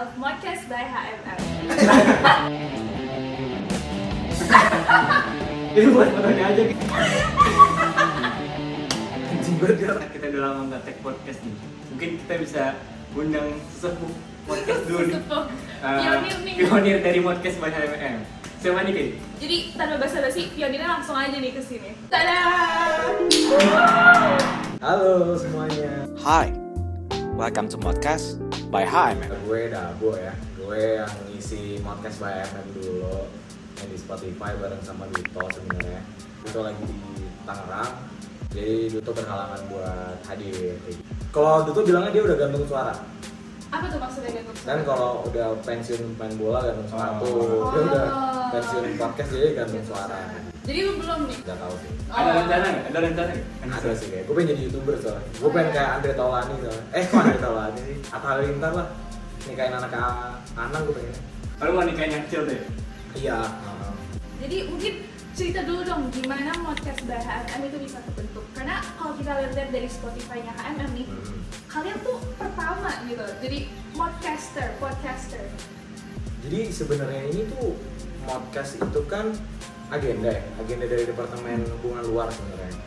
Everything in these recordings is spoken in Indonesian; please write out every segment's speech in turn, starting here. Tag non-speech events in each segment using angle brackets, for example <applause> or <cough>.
of Modcast by HMM. Itu buat fotonya aja. Anjing banget ya. Kita udah lama nggak take podcast nih. Mungkin kita bisa undang sesepuh podcast dulu nih. Sesepuh. Eh, Pionir nih. Pionir dari podcast by HMM. Siapa nih, Kay? Jadi tanpa basa-basi, pionirnya langsung aja nih ke sini. Tada! Halo semuanya. Hi, welcome to Modcast by HMM. Gue Dabo ya. Gue yang ngisi podcast by MM dulu yang di Spotify bareng sama Duto sebenarnya. Duto lagi di Tangerang. Jadi Duto berhalangan buat hadir. gitu. Kalau Duto bilangnya dia udah gantung suara. Apa tuh maksudnya gantung Kan kalau udah pensiun main bola gantung sepatu, Oh. dia udah pensiun podcast jadi gantung suara. Jadi lu belum nih? Gak tahu sih. Ada rencana nggak? Ada rencana nggak? Ada sih kayak gue pengen jadi youtuber soalnya. Gue pengen kayak Andre Taulani soalnya. Eh kok Andre Taulani sih? Atta Halilintar lah. Nikahin anak Anang gue pengen. Kalau mau nikahin yang kecil deh. Iya. Jadi mungkin cerita dulu dong gimana Modcast by HMM itu bisa terbentuk. Karena kalau kita lihat dari Spotify-nya HMM nih, Hmm. kalian tuh pertama gitu. Jadi podcaster, podcaster. Jadi sebenarnya ini tuh podcast itu kan agenda agenda dari departemen hubungan luar sebenarnya.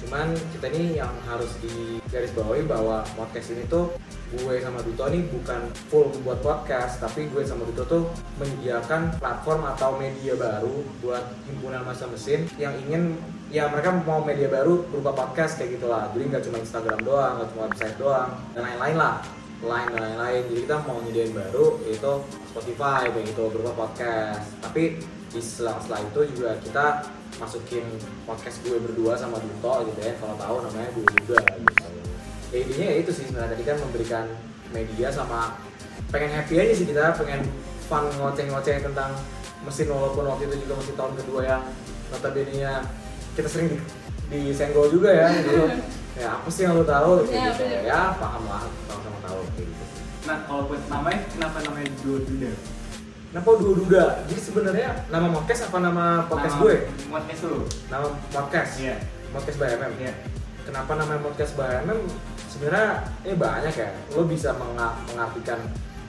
Cuman kita ini yang harus digarisbawahi bahwa podcast ini tuh gue sama Duto ini bukan full buat podcast, tapi gue sama Duto tuh menyediakan platform atau media baru buat himpunan masa mesin yang ingin ya mereka mau media baru berupa podcast kayak gitulah. Jadi nggak cuma Instagram doang, nggak cuma website doang, dan lain-lain lah line dan lain-lain. Jadi kita mau nyediain baru yaitu Spotify kayak gitu berupa podcast. Tapi di selang-selang itu juga kita masukin podcast gue berdua sama Duto gitu ya kalau tahu namanya Dua Duda gitu ya intinya ya itu sih sebenarnya. Tadi kan memberikan media sama pengen happy aja sih kita pengen fun ngoceh-ngoceh tentang mesin walaupun waktu itu juga masih tahun kedua yang notabene kita sering di, disenggol juga ya gitu <laughs> ya apa sih yang lo tahu Ya, gitu bener. ya paham lah sama-sama tahu kayak gitu Nah, kalau buat namanya, kenapa namanya Duo Duda? Kenapa Dua Duda? Jadi sebenarnya nama podcast apa nama podcast Nama gue? Podcast lu. Nama podcast. Iya. Podcast by MM. Iya. Kenapa namanya podcast by MM? Sebenarnya ini banyak ya. Lo bisa menga- mengartikan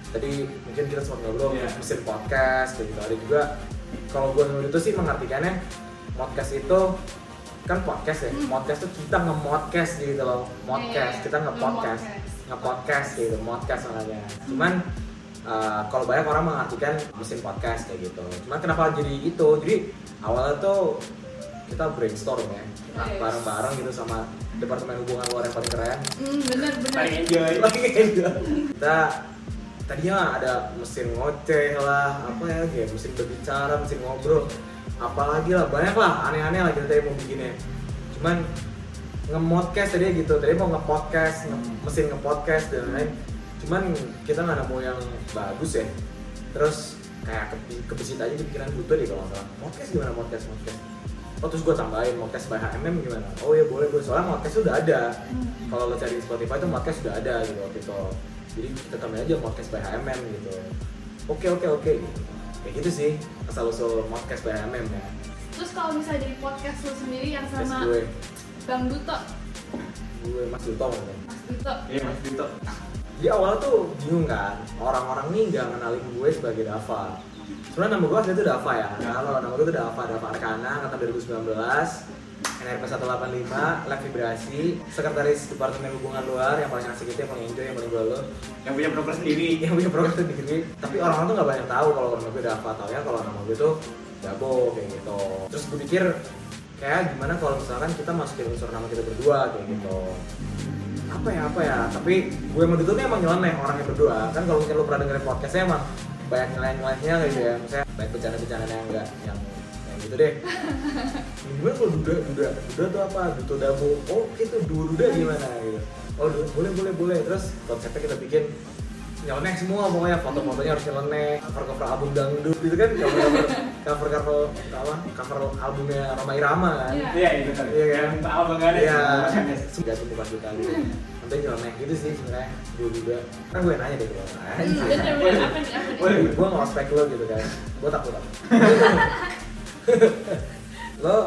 tadi mungkin kita sempat ngobrol Iya. mesin podcast kayak gitu. Ada juga kalau gue menurut itu sih mengartikannya podcast itu kan podcast ya. Hmm. Podcast tuh kita nge-modcast gitu loh. Modcast, Iya, kita nge-podcast. Nge-podcast gitu, modcast namanya. Cuman uh, kalau banyak orang mengartikan mesin podcast kayak gitu. Cuman kenapa jadi itu? Jadi awalnya tuh kita brainstorm ya, Oke. bareng-bareng gitu sama departemen hubungan luar yang paling keren. Hmm, bener bener. Paling enjoy. <laughs> Gitu. Kita tadinya ada mesin ngoceh lah, apa ya, kayak mesin berbicara, mesin ngobrol, apalagi lah banyak lah aneh-aneh lah kita tadi mau bikinnya. Cuman nge-modcast tadi gitu, tadi mau nge-podcast, nge- mesin nge-podcast dan lain-lain. Cuman kita nggak nemu yang bagus ya. Terus kayak ke, kebesit aja di pikiran butuh deh kalau nggak salah. Podcast gimana podcast podcast? Oh terus gue tambahin podcast by HMM gimana? Oh ya boleh boleh soalnya podcast sudah ada. Kalau lo cari di Spotify itu podcast sudah ada gitu waktu itu. Jadi kita tambahin aja podcast by HMM gitu. Oke oke oke gitu. Kayak gitu sih asal usul podcast by HMM ya. Terus kalau misalnya dari podcast lu sendiri yang sama gue, Bang Duto, gue Mas Duto maksudnya. Mas Duto. Iya, Mas Dito. Jadi awalnya tuh bingung kan, orang-orang nih nggak ngenalin gue sebagai Dava. Sebenarnya nama gue asli itu Dava ya. Nah, kalau nama gue itu Dava, Dava Arkana, angkatan 2019, NRP 185, Lab Vibrasi, Sekretaris Departemen Hubungan Luar, yang paling asik itu, yang paling enjoy, yang paling gue Yang punya broker sendiri. yang punya program sendiri. Tapi orang-orang tuh nggak banyak tahu kalau nama gue Dava, tau ya kalau nama gue tuh Dabo kayak gitu. Terus gue pikir kayak gimana kalau misalkan kita masukin unsur nama kita berdua kayak gitu apa ya apa ya tapi gue sama Duto nih emang nyeleneh orangnya berdua kan kalau mungkin lo pernah dengerin podcastnya emang banyak nyeleneh-nyelenehnya gitu ya misalnya banyak bercanda-bercanda yang enggak yang gitu deh gimana kalau duda duda duda tuh apa duto dabo oh itu dua duda gimana gitu oh du- boleh boleh boleh terus konsepnya kita bikin nyeleneh semua pokoknya foto-fotonya harus nyeleneh cover cover album dangdut gitu kan cover cover cover apa cover albumnya Roma Irama kan Iya. Iya, itu kan. Iya kan? Nggak ada. Iya, <laughs> sudah tuh muka kita gitu. Nanti nyeleneh gitu sih sebenarnya gue juga. Kan gue nanya deh gue. Apa apa nih? Boleh. Gue nggak ospek lo gitu kan. Gue takut apa? <laughs> <laughs> lo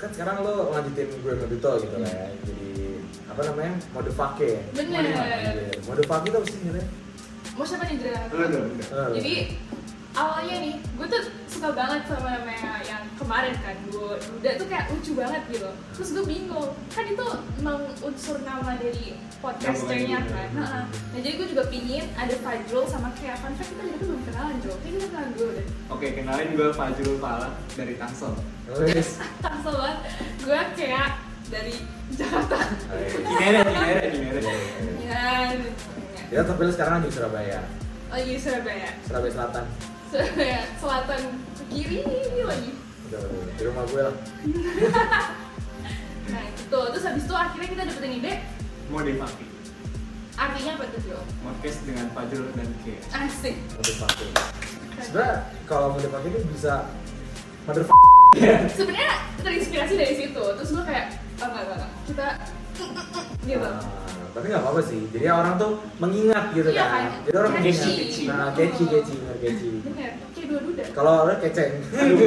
kan sekarang lo lanjutin gue Duto gitu lah ya. Jadi apa namanya mode fake ya? Bener. Mode fake itu apa sih sebenarnya? mau siapa nih Dra? Jadi awalnya nih, gue tuh suka banget sama namanya yang kemarin kan gue Duda tuh kayak lucu banget gitu. Terus gue bingung, kan itu emang unsur nama dari podcasternya kan? Gitu. Nah, nah jadi gue juga pingin ada Fajrul sama kayak Fun fact kita jadi belum kenalan Jo. Kayak kita kenalan dulu deh. Oke, kenalin gue Fajrul Fala dari Tangsel. <laughs> Tangsel banget, gue kayak dari Jakarta. Cinere, Cinere, Cinere. Ya, Ya tapi lu sekarang di Surabaya, oh iya Surabaya. Surabaya Selatan. Surabaya Selatan. Kiri ini lagi di rumah gue lah. Nah itu, terus habis itu akhirnya kita dapetin ide Mau dipakai. Artinya apa tuh Jo? Podcast dengan Fajrul dan K. Asik Mau dipakai. Sebenarnya kalau mau dipakai itu bisa mother sebenarnya terinspirasi dari situ terus gue kayak oh, enggak enggak enggak. kita gitu Nah, tapi nggak apa-apa sih. Jadi orang tuh mengingat gitu Iya kan. kan? Jadi orang Catchy. mengingat. Catchy. Nah, catchy, catchy, bener catchy. bener kayak dua duda Kalau orang keceng.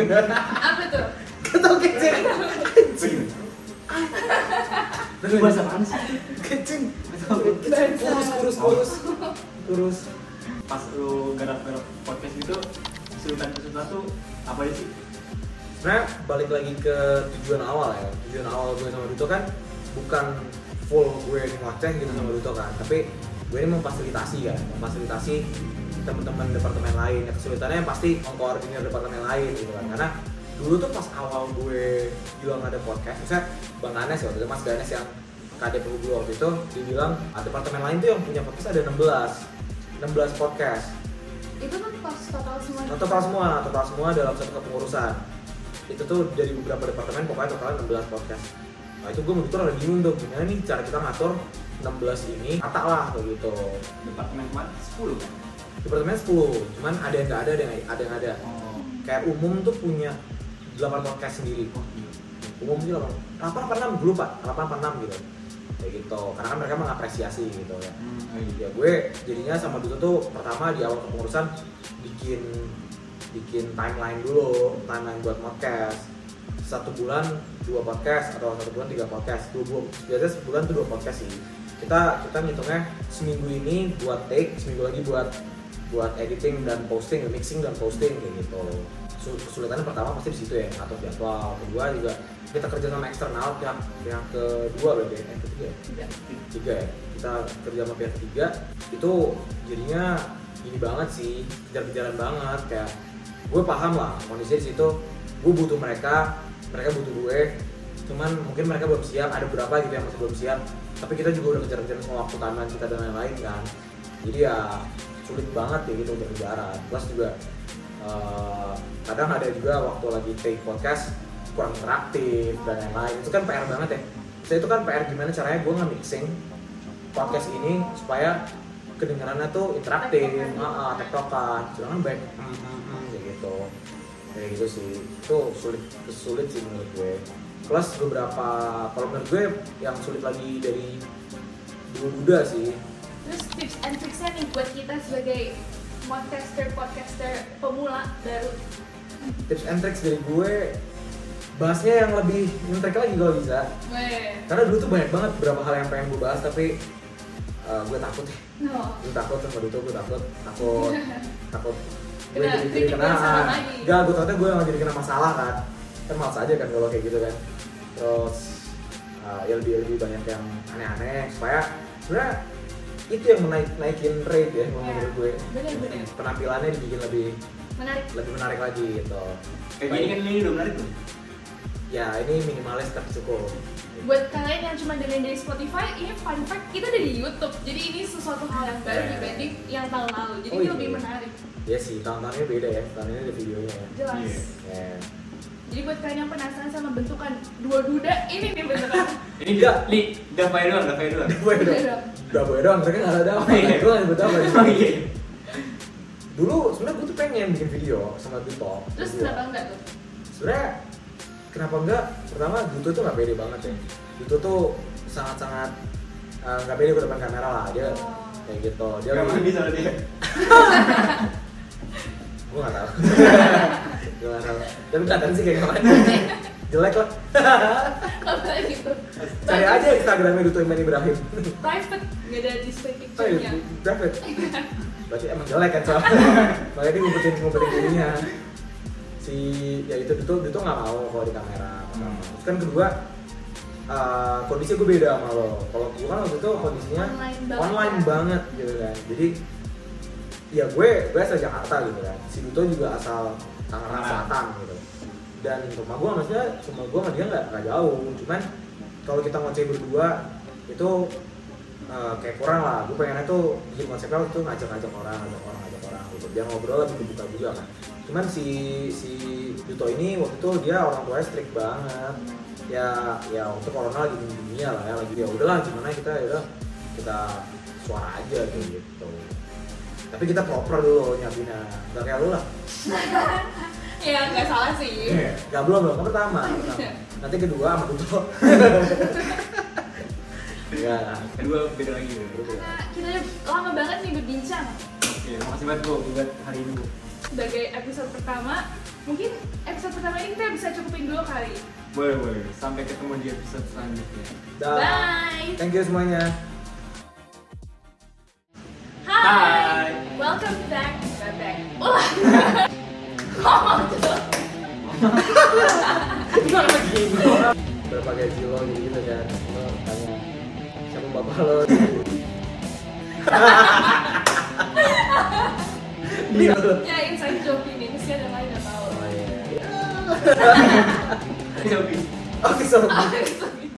<laughs> apa tuh Ketau keceng. Lu bahasa apaan sih? Keceng. Bahasa. Kurus, kurus, kurus. Kurus. Pas lu garap-garap podcast itu, kesulitan-kesulitan tuh apa sih? Sebenarnya balik lagi ke tujuan awal ya. Tujuan awal gue sama Duto kan bukan full gue ini ngoceh gitu sama Duto kan, tapi gue ini memfasilitasi kan, memfasilitasi teman-teman departemen lain. Ya, kesulitannya pasti mengkoordinir departemen lain gitu kan, karena dulu tuh pas awal gue bilang ada podcast, misalnya Bang Anes ya, waktu itu Mas Ganes yang KD gue waktu itu, dia bilang ada departemen lain tuh yang punya podcast ada 16 16 podcast itu tuh pas total semua Nah, total semua, total semua dalam satu kepengurusan. Itu tuh dari beberapa departemen pokoknya totalnya 16 podcast. Nah itu gue menurut lagi bingung dong gimana nih cara kita ngatur 16 ini kata lah kayak gitu. Departemen kemarin 10 kan? Departemen 10, cuman ada yang nggak ada, ada yang ada yang ada. Oh. Kayak umum tuh punya 8 podcast sendiri. Oh, iya. Umum sih 8, 8 apa 6 gue lupa, 8 apa 6 gitu. Kayak gitu, karena kan mereka mengapresiasi gitu ya. Hmm, oh, ya iya. gue jadinya sama Duto tuh pertama di awal kepengurusan bikin bikin timeline dulu timeline buat podcast satu bulan dua podcast atau satu bulan tiga podcast dua bulan. Biasanya sebulan tuh dua podcast sih. Kita kita ngitungnya seminggu ini buat take seminggu lagi buat buat editing dan posting mixing dan posting kayak gitu. Su- kesulitannya pertama pasti di situ ya atau jadwal. Kedua juga kita kerja sama eksternal pihak pihak kedua berarti ya? eh ketiga ya? Tiga. Ya? Kita kerja sama pihak ketiga. Itu jadinya ini banget sih kejar-kejaran banget kayak gue paham lah kondisi di situ. Gue butuh mereka mereka butuh gue. Cuman mungkin mereka belum siap ada beberapa gitu yang masih belum siap. Tapi kita juga udah kejar-kejaran sama waktu timeline kita dan lain-lain kan. Jadi ya sulit banget ya gitu kejar-kejaran plus juga eh, kadang ada juga waktu lagi take podcast kurang interaktif dan lain-lain. Itu kan PR banget ya. Saya itu kan PR gimana caranya gue nge-mixing podcast ini supaya kedengarannya tuh interaktif, Tektokan. ah, tektokan, sedangkan baik, hmm, hmm, hmm, gitu, kayak gitu sih, itu sulit, sulit sih menurut gue. Plus beberapa, kalau menurut gue yang sulit lagi dari dua duda sih, terus tips and tricksnya nih buat kita sebagai podcaster podcaster pemula baru. Tips and tricks dari gue bahasnya yang lebih intrik lagi kalau bisa. Weh. karena dulu tuh banyak banget beberapa hal yang pengen gue bahas tapi uh, gue takut. Ya no. Gue takut sama itu gue takut. Takut. <laughs> Takut gue Kena jadi kena lagi. gak gue takutnya gue yang jadi kena masalah kan. Kan malas aja kan kalau kayak gitu kan. Terus uh, ya lebih lebih banyak yang aneh-aneh supaya sebenarnya itu yang menaik naikin rate ya kalau Ya, menurut gue. Bener-bener. penampilannya dibikin lebih menarik. lebih menarik lagi gitu. Kayak gini kan ini udah menarik tuh. ya ini minimalis tapi cukup. Buat kalian yang cuma dengerin dari Spotify ini fun fact kita ada di YouTube. Jadi ini sesuatu hal yang baru Yeah. dibanding yang tahun lalu. Jadi Oh, ini iya. lebih menarik ya sih tahun-tahunnya beda ya tahun ini ada videonya ya jelas Iya. Ya. jadi buat kalian yang penasaran sama bentukan dua duda ini nih bentukan <laughs> Ini enggak, li, Davai doang, Davai doang. Boy dong. Udah boy doang, mereka nggak ada apa. Iya. Gue nggak nyebut apa. Iya. Dulu sebenarnya gue tuh pengen bikin video sama Duto. terus kenapa enggak tuh Sebenarnya kenapa enggak? Pertama Duto tuh nggak pede banget ya. Duto tuh sangat-sangat eh, nggak pede ke depan kamera lah. Dia Oh. kayak gitu. Dia Gak lebih- mandi sama dia. <laughs> <laughs> gue nggak tahu. <laughs> gue nggak tahu. Tapi kelihatan sih kayak gimana. <laughs> jelek lah gitu. <laughs> cari aja instagramnya Duto Iman Ibrahim Private, nggak ada display oh iya picture-nya. David berarti emang jelek kan soalnya makanya dia ngumpetin ngumpetin dirinya si ya itu Duto Duto nggak mau kalau di kamera Hmm. terus kan kedua eh, kondisi gue beda sama lo kalau gue kan waktu itu kondisinya Online banget. online banget gitu kan jadi ya gue gue asal Jakarta gitu kan. Si Duto juga asal Tangerang. Selatan gitu. Dan rumah gue maksudnya rumah gue sama dia nggak nggak jauh. Cuman kalau kita ngoceh berdua itu eh, kayak kurang lah. Gue pengennya tuh bikin konsepnya waktu itu ngajak-ngajak orang ngajak orang ngajak orang gitu. Biar ngobrol lebih kebuka juga kan. Cuman si si Duto ini waktu itu dia orang tuanya strict banget. Ya ya untuk corona lagi di dunia lah ya lagi ya udahlah gimana kita ya udah kita suara aja kayak gitu tapi kita proper dulu nyiapinnya nggak kayak lu lah <laughs> Ya nggak salah sih. nggak belum belum kan pertama, pertama. <laughs> nanti kedua sama Duto <laughs> ya Kedua beda lagi ya. Karena kita udah lama banget nih berbincang Oke, makasih banget Bu buat hari ini Bu. sebagai episode pertama. Mungkin episode pertama ini kita bisa cukupin dulu kali. Boleh boleh. Sampai ketemu di episode selanjutnya. Dah. Bye. thank you semuanya Hai. Hai. Welcome back. Back back. Ulah. Ngomong tuh. berapa gaji lo gitu, gitu kan lo tanya siapa bapak lo Iya lo. Ya inside joke ini mesti ada yang lain nggak tahu. Oh iya. <laughs> Oke, oke. <laughs> Oke, so